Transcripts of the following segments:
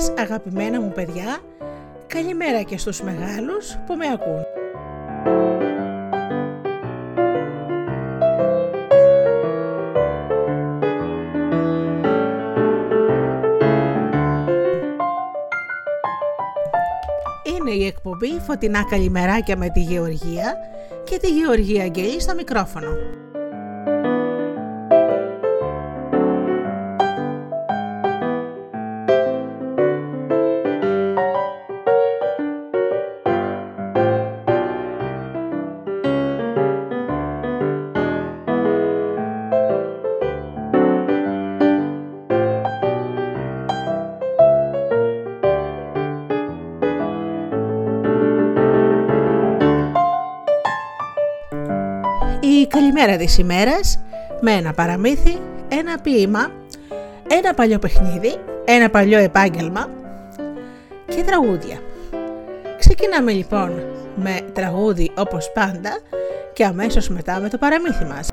σας αγαπημένα μου παιδιά, καλημέρα και στους μεγάλους που με ακούν. Είναι η εκπομπή Φωτεινά Καλημεράκια με τη Γεωργία και τη Γεωργία Αγγελή στο μικρόφωνο. Καλημέρα της ημέρας με ένα παραμύθι, ένα ποίημα, ένα παλιό παιχνίδι, ένα παλιό επάγγελμα και τραγούδια. Ξεκινάμε λοιπόν με τραγούδι όπως πάντα και αμέσως μετά με το παραμύθι μας.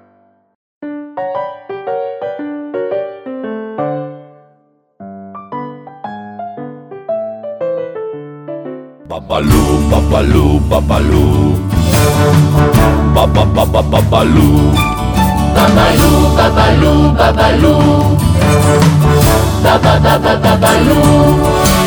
Baba -ba babaloo. Babaloo, babaloo, babaloo. -ba -ba babaloo.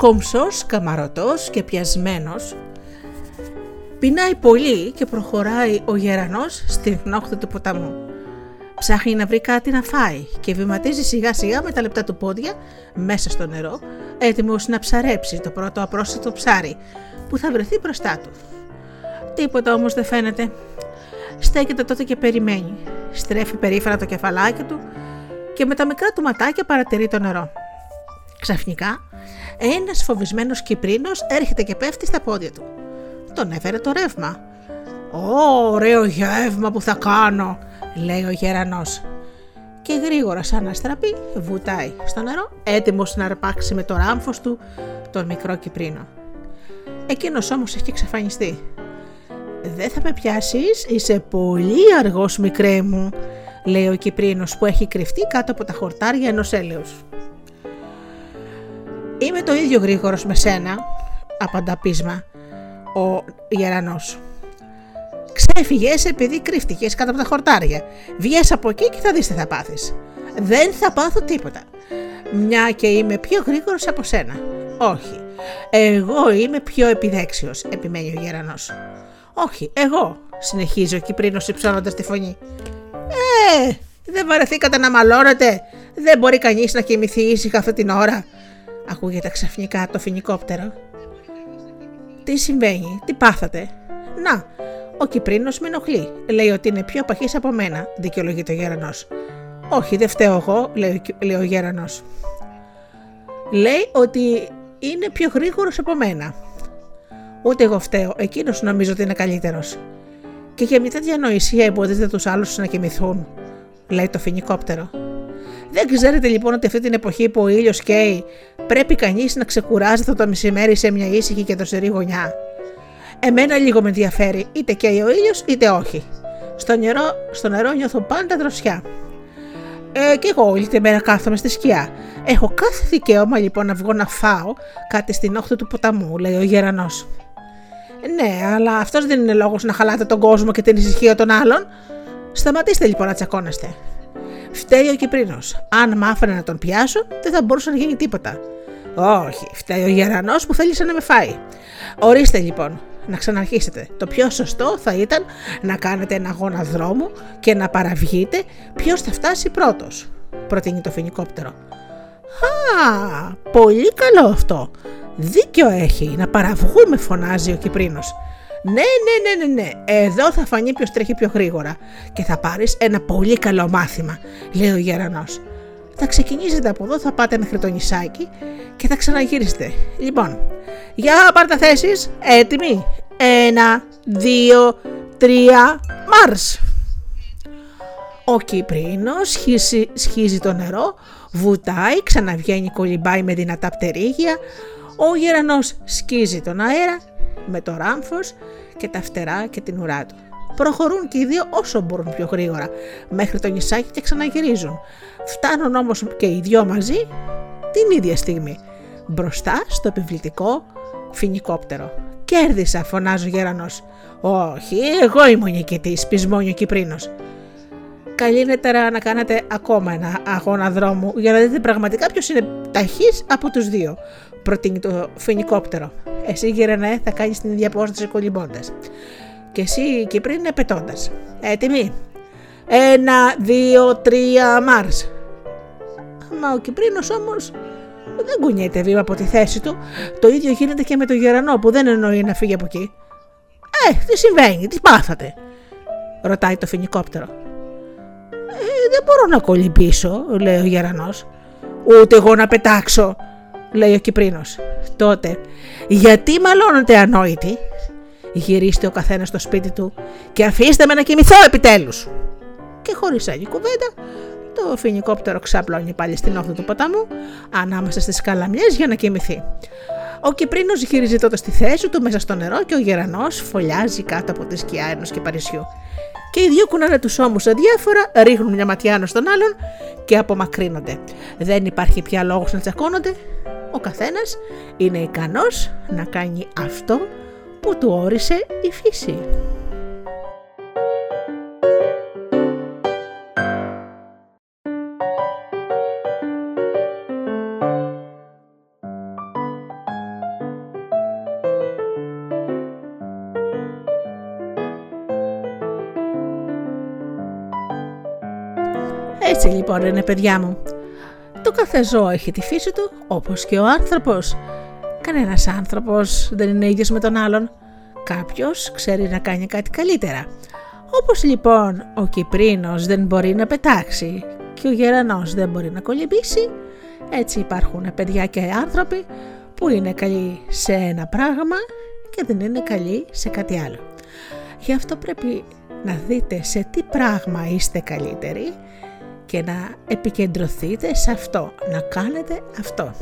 Κομψός, καμαρωτός και πιασμένος, πεινάει πολύ και προχωράει ο γερανός στην γνώχτη του ποταμού. Ψάχνει να βρει κάτι να φάει και βηματίζει σιγά σιγά με τα λεπτά του πόδια μέσα στο νερό, έτοιμος να ψαρέψει το πρώτο απρόσιτο ψάρι που θα βρεθεί μπροστά του. Τίποτα όμως δεν φαίνεται στέκεται τότε και περιμένει. Στρέφει περήφανα το κεφαλάκι του και με τα μικρά του ματάκια παρατηρεί το νερό. Ξαφνικά, ένας φοβισμένος Κυπρίνος έρχεται και πέφτει στα πόδια του. Τον έφερε το ρεύμα. ωραίο γεύμα που θα κάνω, λέει ο γερανός. Και γρήγορα σαν αστραπή βουτάει στο νερό, έτοιμος να αρπάξει με το ράμφος του τον μικρό Κυπρίνο. Εκείνος όμως έχει εξαφανιστεί. «Δεν θα με πιάσεις, είσαι πολύ αργός μικρέ μου», λέει ο Κυπρίνος που έχει κρυφτεί κάτω από τα χορτάρια ενός έλεους. «Είμαι το ίδιο γρήγορος με σένα», απαντά πείσμα ο γερανός. Ξέφυγες επειδή κρύφτηκες κάτω από τα χορτάρια. Βγες από εκεί και θα δεις τι θα πάθεις. Δεν θα πάθω τίποτα. Μια και είμαι πιο γρήγορος από σένα. Όχι. Εγώ είμαι πιο επιδέξιος, επιμένει ο γερανός. Όχι, εγώ, συνεχίζει ο Κυπρίνος υψώνοντας τη φωνή. Ε, δεν βαρεθήκατε να μαλώνετε. Δεν μπορεί κανείς να κοιμηθεί ήσυχα αυτή την ώρα. Ακούγεται ξαφνικά το φινικόπτερο. Τι συμβαίνει, τι πάθατε; Να, ο Κυπρίνος με ενοχλεί. Λέει ότι είναι πιο παχής από μένα, δικαιολογείται ο Γέρανος. Όχι, δεν φταίω εγώ, λέει, λέει ο Γέρανος. Λέει ότι είναι πιο γρήγορος από μένα. Ούτε εγώ φταίω, εκείνος νομίζω ότι είναι καλύτερος. Και για μια τέτοια νοησία εμποδίζεται τους άλλους να κοιμηθούν, λέει το φινικόπτερο. Δεν ξέρετε λοιπόν ότι αυτή την εποχή που ο ήλιος καίει, πρέπει κανείς να ξεκουράζεται το μεσημέρι σε μια ήσυχη και δροσερή γωνιά. Εμένα λίγο με ενδιαφέρει, είτε καίει ο ήλιος είτε όχι. Στο νερό, στο νερό νιώθω πάντα δροσιά. Ε, και εγώ όλη τη μέρα κάθομαι στη σκιά. Έχω κάθε δικαίωμα λοιπόν να βγω να φάω κάτι στην όχθη του ποταμού, λέει ο γερανός. Ναι, αλλά αυτός δεν είναι λόγος να χαλάτε τον κόσμο και την ησυχία των άλλων. Σταματήστε λοιπόν να τσακώνεστε. Φταίει ο Κυπρίνος. Αν μ' άφηνε να τον πιάσω, δεν θα μπορούσε να γίνει τίποτα. Όχι, φταίει ο γερανός που θέλησε να με φάει. Ορίστε λοιπόν, να ξαναρχίσετε. Το πιο σωστό θα ήταν να κάνετε ένα αγώνα δρόμου και να παραβγείτε ποιος θα φτάσει πρώτος. Προτείνει το φινικόπτερο. Α, πολύ καλό αυτό. Δίκιο έχει να παραβγούμε, φωνάζει ο Κυπρίνος. Ναι, ναι, ναι, ναι, ναι. Εδώ θα φανεί ποιος τρέχει πιο γρήγορα και θα πάρεις ένα πολύ καλό μάθημα, λέει ο γερανός. Θα ξεκινήσετε από εδώ, θα πάτε μέχρι το νησάκι και θα ξαναγυρίσετε. Λοιπόν, για πάρτε θέσεις. Έτοιμοι. Ένα, δύο, τρία, Μάρς. Ο Κυπρίνος σχίζει, σχίζει το νερό, βουτάει, ξαναβγαίνει, κολυμπάει με δυνατά πτερίγια. Ο γερανός σκίζει τον αέρα με το ράμφος και τα φτερά και την ουρά του. Προχωρούν και οι δύο όσο μπορούν πιο γρήγορα μέχρι το νησάκι και ξαναγυρίζουν. Φτάνουν όμως και οι δυο μαζί την ίδια στιγμή μπροστά στο επιβλητικό φινικόπτερο. Κέρδισα, φωνάζει ο γερανός. Όχι, εγώ είμαι ο νικητής, πεισμόνιο Κυπρίνος. Καλύτερα να κάνετε ακόμα ένα αγώνα δρόμου για να δείτε πραγματικά ποιος είναι ταχύς από τους δύο προτείνει το φινικόπτερο. Εσύ γυρενέ θα κάνεις την ίδια απόσταση κολυμπώντας. Και εσύ Κυπρίν πετώντας. Έτοιμοι. Ένα, δύο, τρία, Μάρς. Μα ο Κυπρίνος όμως δεν κουνιέται βήμα από τη θέση του. Το ίδιο γίνεται και με το γερανό που δεν εννοεί να φύγει από εκεί. Ε, τι συμβαίνει, τι πάθατε, ρωτάει το φινικόπτερο. Ε, δεν μπορώ να κολυμπήσω, λέει ο γερανός. Ούτε εγώ να πετάξω, λέει ο Κυπρίνος. Τότε, γιατί μαλώνετε ανόητοι, γυρίστε ο καθένας στο σπίτι του και αφήστε με να κοιμηθώ επιτέλους. Και χωρίς άλλη κουβέντα, το φινικόπτερο ξαπλώνει πάλι στην όχθη του ποταμού, ανάμεσα στις καλαμιές για να κοιμηθεί. Ο Κυπρίνος γυρίζει τότε στη θέση του μέσα στο νερό και ο γερανός φωλιάζει κάτω από τη σκιά ενός κυπαρισιού. Και οι δύο κουνάνε τους ώμους αδιάφορα, ρίχνουν μια ματιά ένας στον άλλον και απομακρύνονται. Δεν υπάρχει πια λόγος να τσακώνονται, ο καθένας είναι ικανός να κάνει αυτό που του όρισε η φύση. Έτσι λοιπόν είναι παιδιά μου. Το κάθε ζώο έχει τη φύση του όπως και ο άνθρωπος. Κανένας άνθρωπος δεν είναι ίδιος με τον άλλον. Κάποιος ξέρει να κάνει κάτι καλύτερα. Όπως λοιπόν ο Κυπρίνος δεν μπορεί να πετάξει και ο Γερανός δεν μπορεί να κολυμπήσει, έτσι υπάρχουν παιδιά και άνθρωποι που είναι καλοί σε ένα πράγμα και δεν είναι καλοί σε κάτι άλλο. Γι' αυτό πρέπει να δείτε σε τι πράγμα είστε καλύτεροι και να επικεντρωθείτε σε αυτό, να κάνετε αυτό.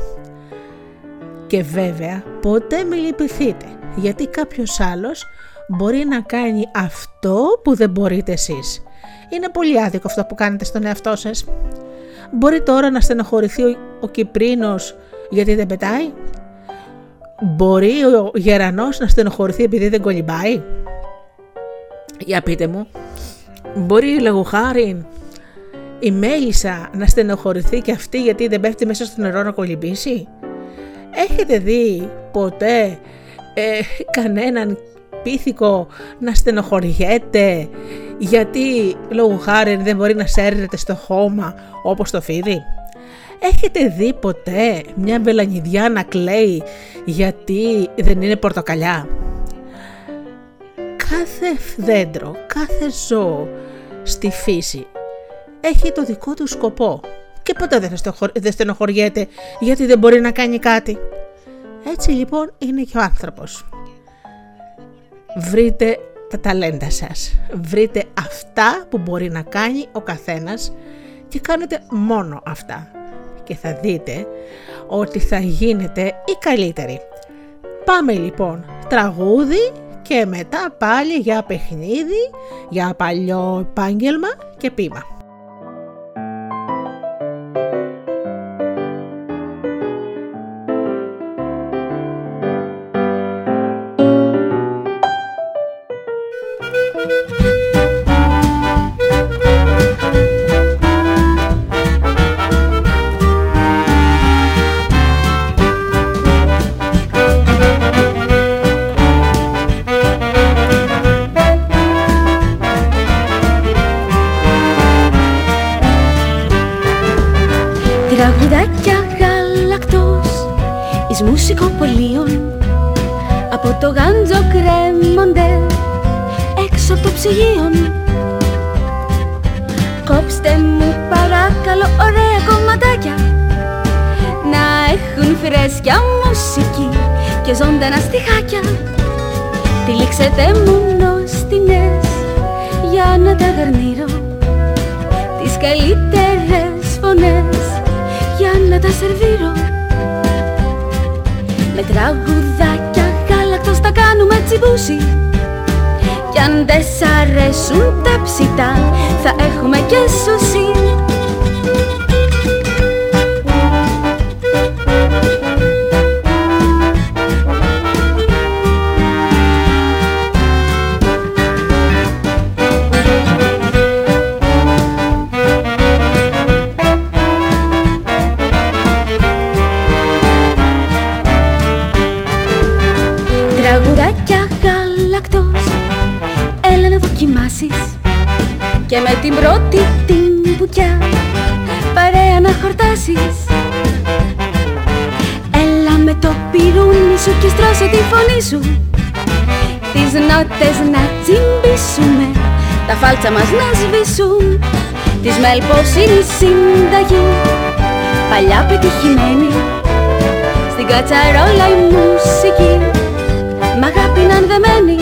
Και βέβαια ποτέ μην λυπηθείτε γιατί κάποιος άλλος μπορεί να κάνει αυτό που δεν μπορείτε εσείς. Είναι πολύ άδικο αυτό που κάνετε στον εαυτό σας. Μπορεί τώρα να στενοχωρηθεί ο, ο Κυπρίνος γιατί δεν πετάει; Μπορεί ο Γερανός να στενοχωρηθεί επειδή δεν κολυμπάει; Για πείτε μου. Μπορεί λόγω χάρη η μέλισσα να στενοχωρηθεί και αυτή γιατί δεν πέφτει μέσα στο νερό να κολυμπήσει; Έχετε δει ποτέ ε, κανέναν πίθηκο να στενοχωριέται γιατί λόγω χάρη δεν μπορεί να σέρνεται στο χώμα όπως το φίδι; Έχετε δει ποτέ μια βελανιδιά να κλαίει γιατί δεν είναι πορτοκαλιά; Κάθε δέντρο, κάθε ζώο στη φύση έχει το δικό του σκοπό και ποτέ δεν στενοχωριέται γιατί δεν μπορεί να κάνει κάτι. Έτσι λοιπόν είναι και ο άνθρωπος. Βρείτε τα ταλέντα σας. Βρείτε αυτά που μπορεί να κάνει ο καθένας και κάνετε μόνο αυτά. Και θα δείτε ότι θα γίνετε οι καλύτεροι. Πάμε λοιπόν τραγούδι και μετά πάλι για παιχνίδι, για παλιό επάγγελμα και πείμα. Τα Τραγουδάκια γαλακτός εις μουσικοπολίων. Από το γάντζο κρέμονται έξω από το Κόψτε μου παρακαλώ ωραία κομματάκια να έχουν φρέσκια μουσική και ζωντανά στιχάκια. Τυλίξετε μου νόστινες για να τα γαρνίρω τις καλύτερες τα σερβίρω Με τραγουδάκια γάλακτος τα κάνουμε τσιμπούσι Κι αν δεν σ' αρέσουν τα ψητά θα έχουμε και σουσί. Φάλτσα μας να σβήσουν. Της μέλπος είναι η συνταγή Παλιά πετυχημένη. Στην κατσαρόλα η μουσική Μ' αγάπη να δεμένη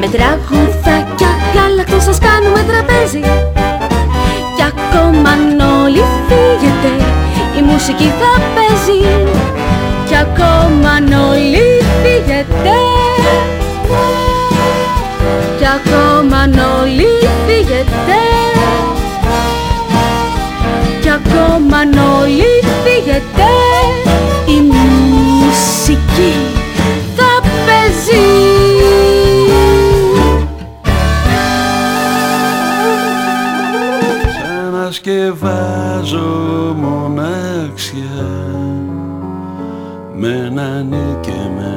Με τραγουδάκια γάλακτο σας κάνουμε τραπέζι. Κι ακόμα αν όλοι φύγετε Η μουσική θα ακόμα αν όλοι φύγετε. Κι ακόμα αν όλοι φύγετε η μουσική θα παίζει. Ξανασκευάζω μοναξιά με έναν και με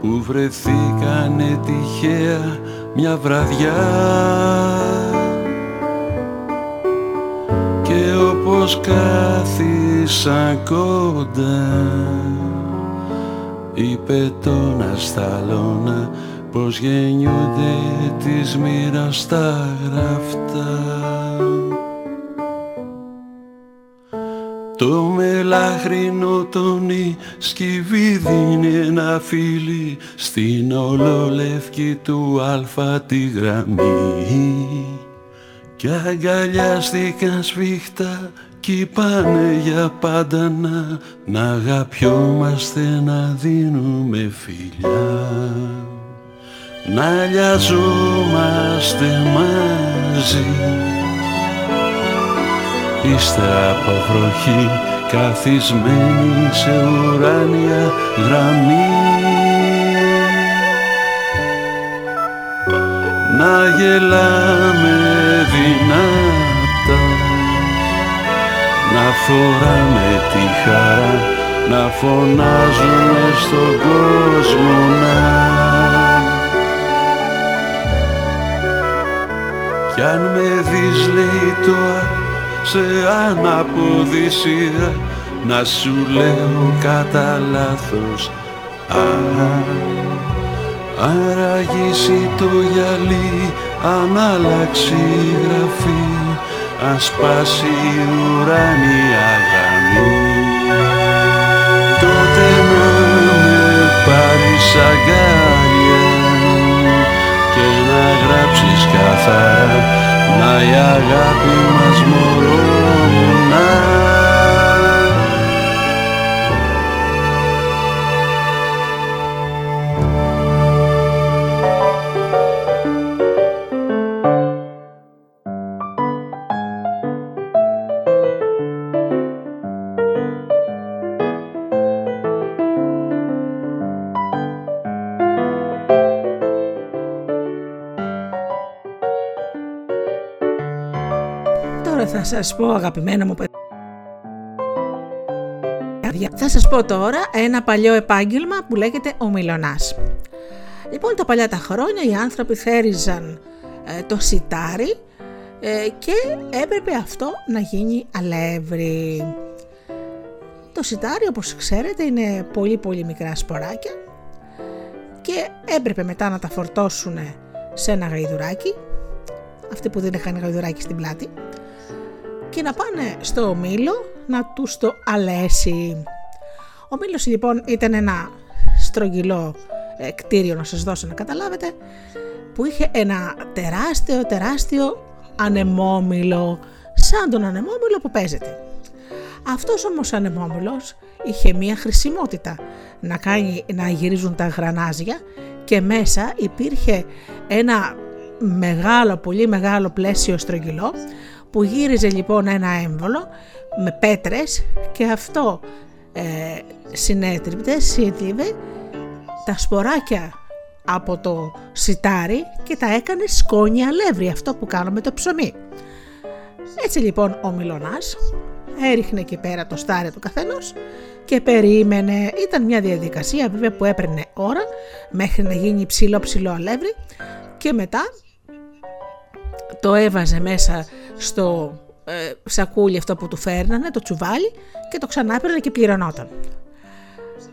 που βρεθήκανε τυχαία μια βραδιά. Και όπως κάθισα κοντά είπε τον ασταλώνα πως γεννιούνται της μοίρας τα γραφτά το μελάχρινο τόνι δίνει ένα φίλι στην ολολευκή του αλφα τη γραμμή. Κι αγκαλιάστηκαν σφίχτα κι πάνε για πάντα να, να αγαπιόμαστε να δίνουμε φιλιά. Να λιαζόμαστε μαζί ύστερα από βροχή καθισμένη σε ουράνια γραμμή. Να γελάμε δυνατά να φοράμε τη χαρά να φωνάζουμε στον κόσμο να. Κι αν με δεις λέει το σε αναποδησία να σου λέω κατά λάθος. Αν αραγήσει το γυαλί αν αλλάξει η γραφή αν σπάσει η ουράνια γραμμή τότε να με πάρεις αγκάλια και να γράψεις καθαρά να η αγάπη μας μωρό σας πω αγαπημένα μου παιδιά. Θα σας πω τώρα ένα παλιό επάγγελμα που λέγεται ο Μιλωνάς. Λοιπόν τα παλιά τα χρόνια οι άνθρωποι θέριζαν ε, το σιτάρι ε, και έπρεπε αυτό να γίνει αλεύρι. Το σιτάρι όπως ξέρετε είναι πολύ πολύ μικρά σποράκια και έπρεπε μετά να τα φορτώσουν σε ένα γαϊδουράκι αυτοί που δεν είχαν γαϊδουράκι στην πλάτη και να πάνε στο μήλο να τους το αλέσει. Ο μήλος λοιπόν ήταν ένα στρογγυλό ε, κτίριο να σας δώσω να καταλάβετε που είχε ένα τεράστιο τεράστιο ανεμόμυλο σαν τον ανεμόμυλο που παίζεται. Αυτός όμως ο ανεμόμυλος είχε μία χρησιμότητα να, κάνει, να γυρίζουν τα γρανάζια και μέσα υπήρχε ένα μεγάλο, πολύ μεγάλο πλαίσιο στρογγυλό που γύριζε λοιπόν ένα έμβολο με πέτρες και αυτό ε, συνέτριβε, συνέτριβε τα σποράκια από το σιτάρι και τα έκανε σκόνη αλεύρι, αυτό που κάνουμε το ψωμί. Έτσι λοιπόν ο Μιλωνάς έριχνε εκεί πέρα το στάρι του καθενός και περίμενε. Ήταν μια διαδικασία βέβαια που έπαιρνε ώρα μέχρι να γίνει ψηλό ψηλό αλεύρι και μετά το έβαζε μέσα στο ε, σακούλι αυτό που του φέρνανε, το τσουβάλι και το ξανά και πληρωνόταν.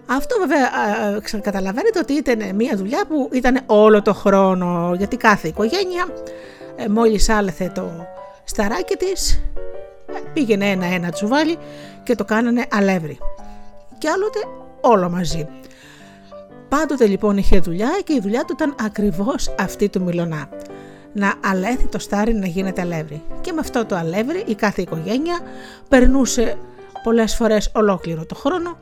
Αυτό βέβαια καταλαβαίνετε ότι ήταν μια δουλειά που ήταν όλο το χρόνο γιατί κάθε οικογένεια ε, μόλις άλεθε το σταράκι της ε, πήγαινε ένα-ένα τσουβάλι και το κάνανε αλεύρι. Και άλλοτε όλο μαζί. Πάντοτε λοιπόν είχε δουλειά και η δουλειά του ήταν ακριβώς αυτή του Μιλωνά να αλέθει το στάρι να γίνεται αλεύρι. Και με αυτό το αλεύρι η κάθε οικογένεια περνούσε πολλές φορές ολόκληρο το χρόνο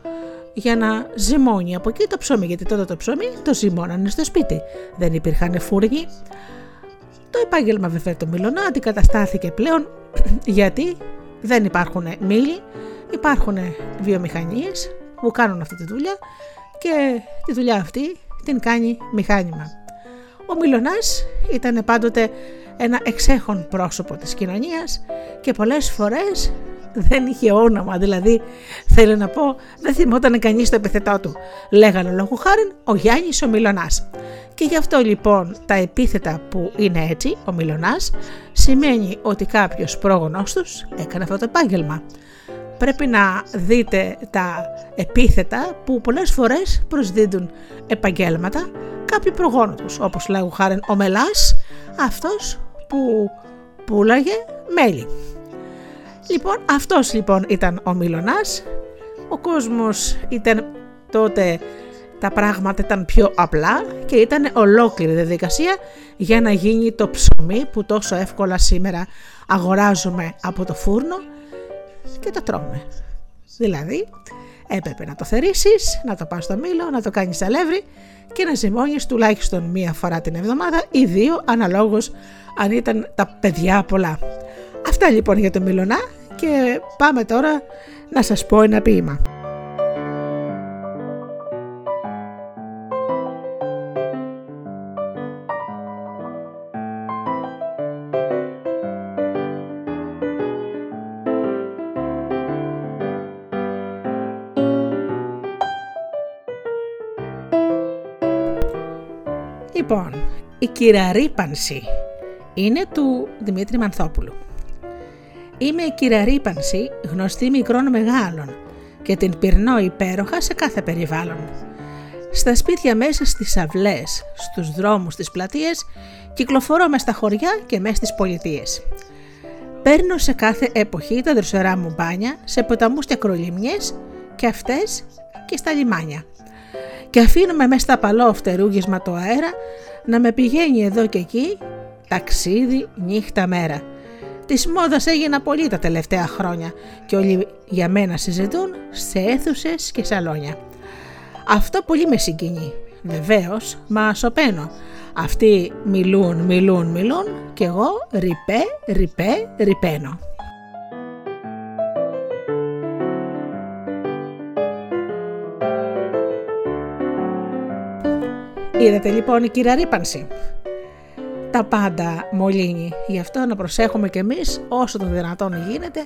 για να ζυμώνει από εκεί το ψωμί, γιατί τότε το ψωμί το ζυμώνανε στο σπίτι. Δεν υπήρχαν φούρνοι. Το επάγγελμα βέβαια το Μιλωνά αντικαταστάθηκε πλέον γιατί δεν υπάρχουν μήλοι, υπάρχουν βιομηχανίες που κάνουν αυτή τη δουλειά και τη δουλειά αυτή την κάνει μηχάνημα. Ο Μιλωνάς ήταν πάντοτε ένα εξέχον πρόσωπο της κοινωνίας και πολλές φορές δεν είχε όνομα, δηλαδή θέλω να πω δεν θυμόταν κανείς το επιθετό του. Λέγανε λόγου χάρη ο Γιάννης ο Μιλωνάς. Και γι' αυτό λοιπόν τα επίθετα που είναι έτσι, ο Μιλωνάς, σημαίνει ότι κάποιος πρόγονός τους έκανε αυτό το επάγγελμα. Πρέπει να δείτε τα επίθετα που πολλές φορές προσδίδουν επαγγέλματα κάποιοι προγόνοι τους, όπως λέγω χάρη ο Μελάς, αυτός που πουλάγε μέλι. Λοιπόν, αυτός λοιπόν ήταν ο Μιλωνάς. Ο κόσμος ήταν τότε τα πράγματα ήταν πιο απλά και ήταν ολόκληρη διαδικασία για να γίνει το ψωμί που τόσο εύκολα σήμερα αγοράζουμε από το φούρνο και το τρώμε. Δηλαδή έπρεπε να το θερίσεις, να το πας στο μήλο, να το κάνεις αλεύρι και να ζυμώνεις τουλάχιστον μία φορά την εβδομάδα ή δύο αναλόγως αν ήταν τα παιδιά πολλά. Αυτά λοιπόν για το Μιλωνά και πάμε τώρα να σας πω ένα ποίημα. Κυραρύπανση είναι του Δημήτρη Μανθόπουλου. Είμαι η κυραρύπανση γνωστή μικρών μεγάλων και την πυρνώ υπέροχα σε κάθε περιβάλλον. Στα σπίτια μέσα στις αυλές, στους δρόμους, στις πλατείες, κυκλοφορώ μες στα χωριά και μέσα στις πολιτείες. Παίρνω σε κάθε εποχή τα δροσερά μου μπάνια, σε ποταμούς και ακρολιμνιές και αυτές και στα λιμάνια και αφήνουμε μέσα στα παλό φτερούγισμα το αέρα να με πηγαίνει εδώ και εκεί ταξίδι νύχτα μέρα. Της μόδας έγινα πολύ τα τελευταία χρόνια και όλοι για μένα συζητούν σε αίθουσες και σαλόνια. Αυτό πολύ με συγκινεί. Βεβαίως, μα σωπαίνω. Αυτοί μιλούν, μιλούν, μιλούν και εγώ ρηπέ, ρηπέ, ρηπαίνω. Είδατε λοιπόν η κυραρύπανση. Τα πάντα μολύνει. Γι' αυτό να προσέχουμε κι εμείς όσο το δυνατόν γίνεται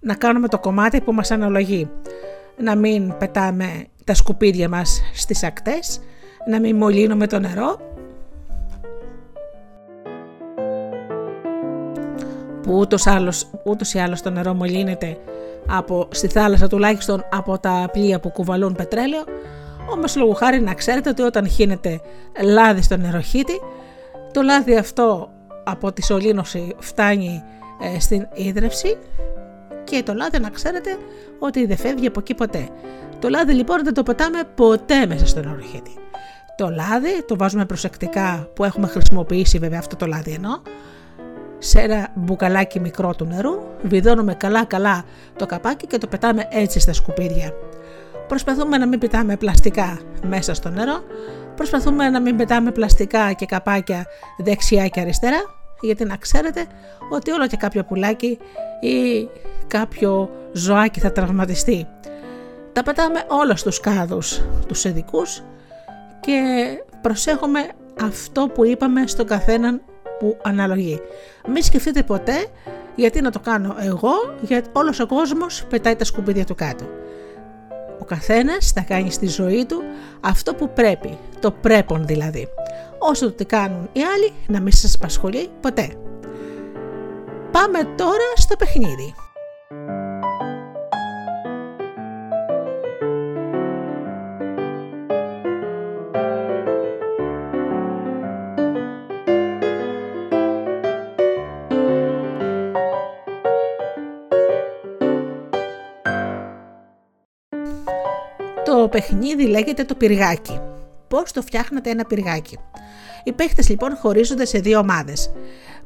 να κάνουμε το κομμάτι που μας αναλογεί. Να μην πετάμε τα σκουπίδια μας στις ακτές, να μην μολύνουμε το νερό που ούτως, άλλως, ούτως ή άλλως το νερό μολύνεται από, στη θάλασσα τουλάχιστον από τα πλοία που κουβαλούν πετρέλαιο όμως λόγω χάρη να ξέρετε ότι όταν χύνεται λάδι στο νεροχύτη, το λάδι αυτό από τη σωλήνωση φτάνει ε, στην ίδρυυση και το λάδι να ξέρετε ότι δεν φεύγει από εκεί ποτέ. Το λάδι λοιπόν δεν το πετάμε ποτέ μέσα στο νεροχύτη. Το λάδι το βάζουμε προσεκτικά που έχουμε χρησιμοποιήσει βέβαια αυτό το λάδι ενώ σε ένα μπουκαλάκι μικρό του νερού, βιδώνουμε καλά καλά το καπάκι και το πετάμε έτσι στα σκουπίδια. Προσπαθούμε να μην πετάμε πλαστικά μέσα στο νερό, προσπαθούμε να μην πετάμε πλαστικά και καπάκια δεξιά και αριστερά, γιατί να ξέρετε ότι όλο και κάποιο πουλάκι ή κάποιο ζωάκι θα τραυματιστεί. Τα πετάμε όλα στους κάδους τους ειδικούς και προσέχουμε αυτό που είπαμε στον καθέναν που αναλογεί. Μην σκεφτείτε ποτέ γιατί να το κάνω εγώ, γιατί όλος ο κόσμος πετάει τα σκουπίδια του κάτω. Ο καθένας θα κάνει στη ζωή του αυτό που πρέπει, το πρέπον δηλαδή. Όσο το τι κάνουν οι άλλοι να μην σας απασχολεί ποτέ. Πάμε τώρα στο παιχνίδι. Το παιχνίδι λέγεται το πυργάκι. Πώς το φτιάχνετε ένα πυργάκι; Οι παίχτες λοιπόν χωρίζονται σε δύο ομάδες.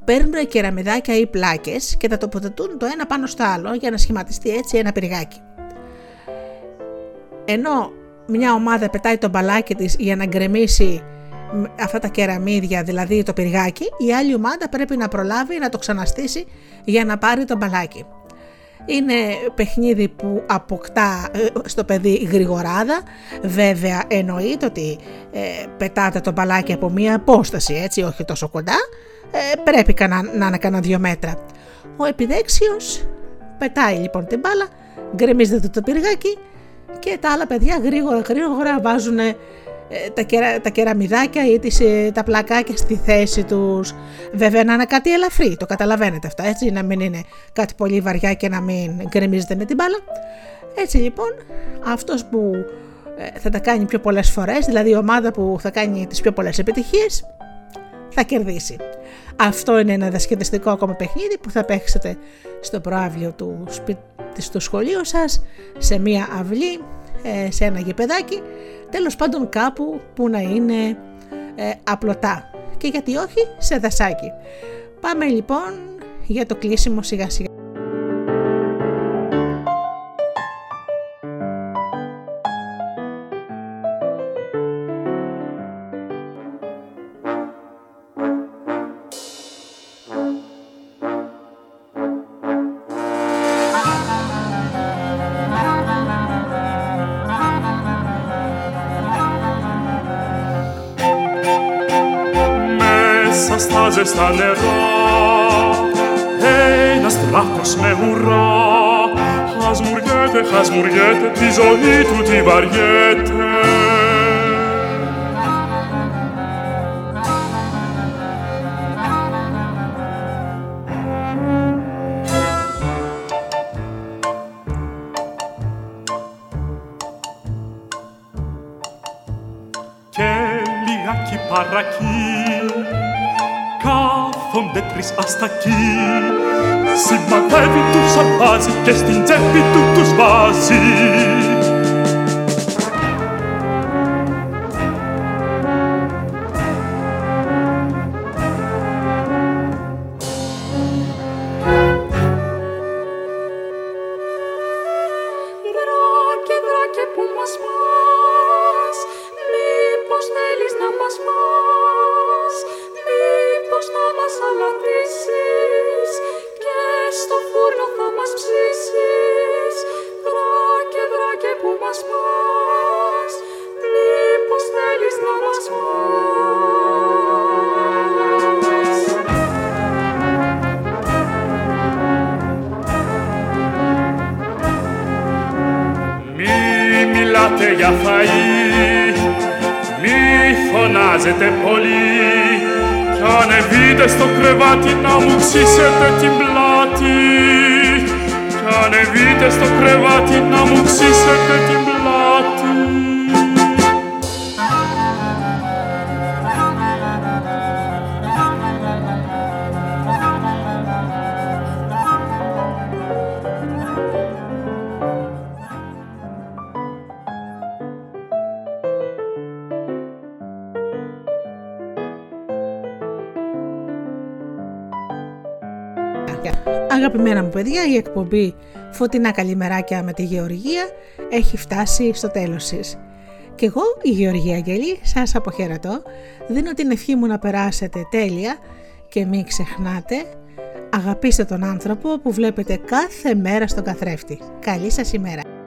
Παίρνουν κεραμιδάκια ή πλάκες και τα τοποθετούν το ένα πάνω στο άλλο για να σχηματιστεί έτσι ένα πυργάκι. Ενώ μια ομάδα πετάει το μπαλάκι της για να γκρεμίσει αυτά τα κεραμίδια, δηλαδή το πυργάκι, η άλλη ομάδα πρέπει να προλάβει να το ξαναστήσει για να πάρει το μπαλάκι. Είναι παιχνίδι που αποκτά ε, στο παιδί γρηγοράδα. Βέβαια εννοείται ότι ε, πετάτε το μπαλάκι από μία απόσταση έτσι, όχι τόσο κοντά. Ε, πρέπει να είναι κανένα δύο μέτρα. Ο επιδέξιος πετάει λοιπόν την μπάλα, γκρεμίζεται το πυργάκι και τα άλλα παιδιά γρήγορα γρήγορα βάζουν ε, τα, κερα, τα κεραμιδάκια ή τις, ε, τα πλακάκια στη θέση τους. Βέβαια να είναι κάτι ελαφρύ, το καταλαβαίνετε αυτό έτσι, να μην είναι κάτι πολύ βαριά και να μην γκρεμίζεται με την μπάλα. Έτσι λοιπόν αυτός που ε, θα τα κάνει πιο πολλές φορές, δηλαδή η ομάδα που θα κάνει τις πιο πολλές επιτυχίες, θα κερδίσει. Αυτό είναι ένα δασκεδαστικό ακόμα παιχνίδι που θα παίξετε στο προάβλιο του, του σχολείου σας, σε μία αυλή, ε, σε ένα γεπεδάκι, τέλος πάντων κάπου που να είναι ε, απλωτά και γιατί όχι σε δασάκι. Πάμε λοιπόν για το κλείσιμο σιγά σιγά. Στα νερά ένας δράκος με ουρά χασμουριέται, χασμουριέται, τη ζωή του τη βαριέται kes sind sepitud kus ma siin. Τους βάζει Αγαπημένα μου παιδιά, η εκπομπή Φωτεινά Καλημεράκια με τη Γεωργία έχει φτάσει στο τέλος της. Και εγώ, η Γεωργία Αγγελή, σας αποχαιρετώ, δίνω την ευχή μου να περάσετε τέλεια και μην ξεχνάτε, αγαπήστε τον άνθρωπο που βλέπετε κάθε μέρα στον καθρέφτη. Καλή σας ημέρα!